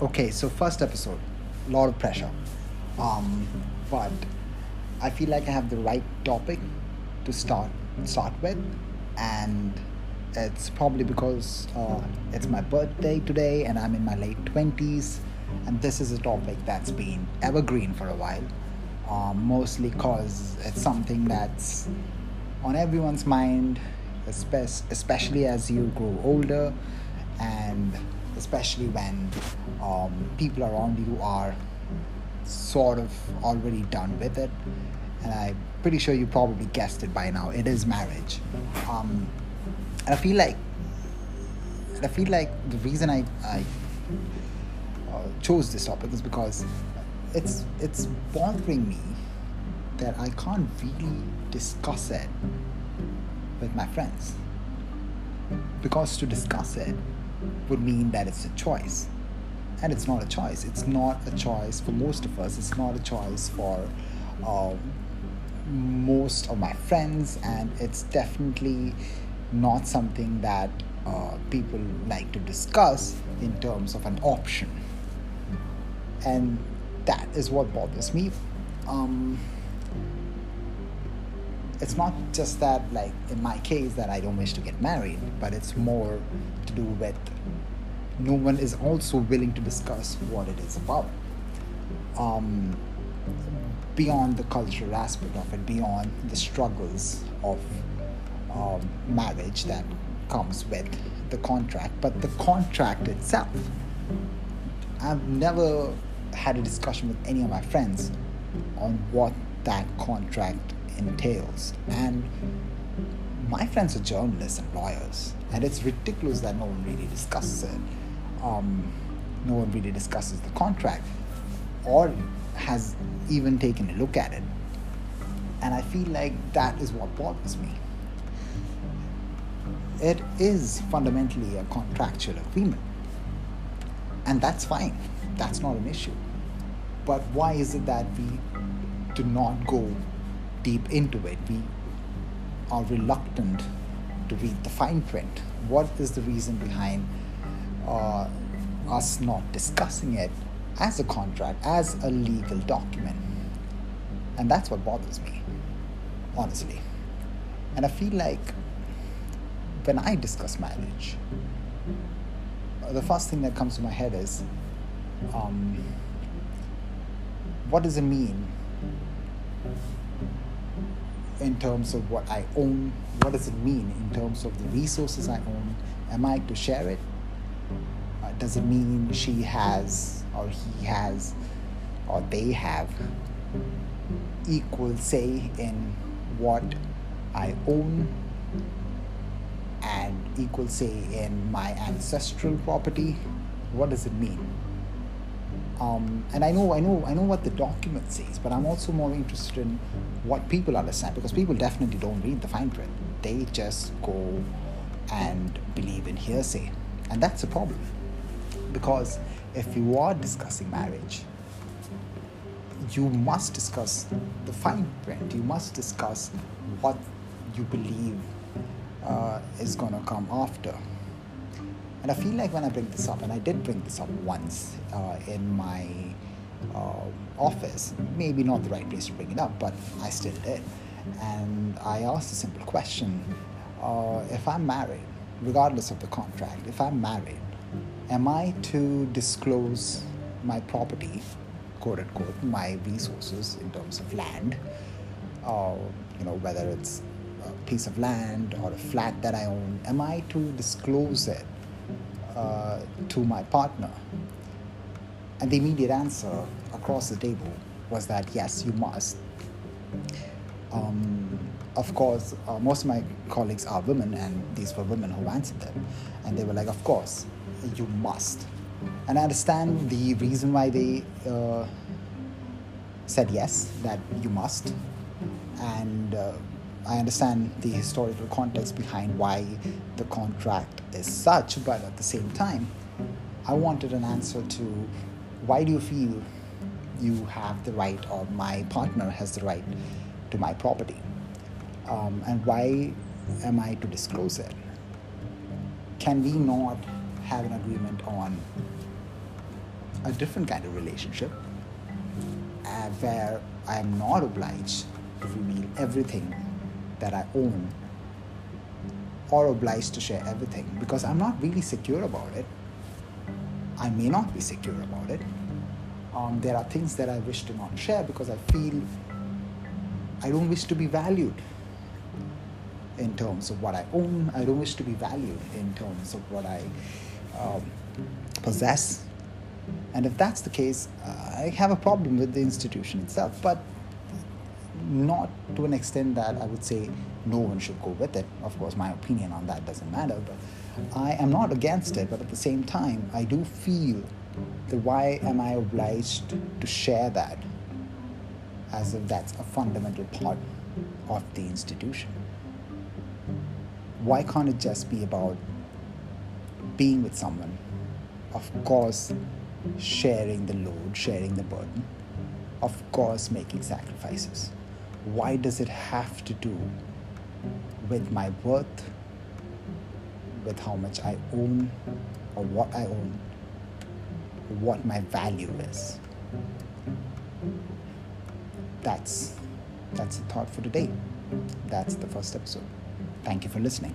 okay, so first episode, a lot of pressure. Um, but I feel like I have the right topic to start start with, and it's probably because uh, it's my birthday today and I'm in my late twenties, and this is a topic that's been evergreen for a while. Um, mostly because it's something that's on everyone's mind, especially as you grow older, and especially when um, people around you are sort of already done with it. And I'm pretty sure you probably guessed it by now. It is marriage. Um, and I feel like, I feel like the reason I, I uh, chose this topic is because it's it's bothering me that I can't really discuss it with my friends. Because to discuss it would mean that it's a choice. And it's not a choice. It's not a choice for most of us. It's not a choice for uh, most of my friends. And it's definitely not something that uh, people like to discuss in terms of an option. And that is what bothers me. Um, it's not just that like in my case that i don't wish to get married but it's more to do with no one is also willing to discuss what it is about. Um, beyond the cultural aspect of it beyond the struggles of um, marriage that comes with the contract but the contract itself. I've never had a discussion with any of my friends on what that contract entails. And my friends are journalists and lawyers, and it's ridiculous that no one really discusses it. Um, no one really discusses the contract or has even taken a look at it. And I feel like that is what bothers me. It is fundamentally a contractual agreement. And that's fine, that's not an issue. But why is it that we do not go deep into it. We are reluctant to read the fine print. What is the reason behind uh, us not discussing it as a contract, as a legal document? And that's what bothers me, honestly. And I feel like when I discuss marriage, the first thing that comes to my head is um, what does it mean in terms of what I own? What does it mean in terms of the resources I own? Am I to share it? Uh, does it mean she has, or he has, or they have equal say in what I own and equal say in my ancestral property? What does it mean? Um, and I know, I know, I know what the document says, but I'm also more interested in what people understand because people definitely don't read the fine print. They just go and believe in hearsay, and that's a problem. Because if you are discussing marriage, you must discuss the fine print. You must discuss what you believe uh, is going to come after. And I feel like when I bring this up, and I did bring this up once uh, in my uh, office, maybe not the right place to bring it up, but I still did. And I asked a simple question uh, If I'm married, regardless of the contract, if I'm married, am I to disclose my property, quote unquote, my resources in terms of land, uh, you know, whether it's a piece of land or a flat that I own, am I to disclose it uh, to my partner? And the immediate answer across the table was that yes, you must. Um, of course, uh, most of my colleagues are women, and these were women who answered them. And they were like, Of course, you must. And I understand the reason why they uh, said yes, that you must. And uh, I understand the historical context behind why the contract is such, but at the same time, I wanted an answer to why do you feel you have the right, or my partner has the right to my property? Um, and why am I to disclose it? Can we not have an agreement on a different kind of relationship uh, where I am not obliged to reveal everything that I own or obliged to share everything because I'm not really secure about it. I may not be secure about it. Um, there are things that I wish to not share because I feel I don't wish to be valued in terms of what I own. I don't wish to be valued in terms of what I um, possess. And if that's the case, I have a problem with the institution itself, but not to an extent that I would say no one should go with it. Of course, my opinion on that doesn't matter, but I am not against it. But at the same time, I do feel that why am I obliged to share that as if that's a fundamental part of the institution? Why can't it just be about being with someone? Of course, sharing the load, sharing the burden, of course, making sacrifices. Why does it have to do with my worth, with how much I own or what I own, what my value is? That's that's the thought for today. That's the first episode. Thank you for listening.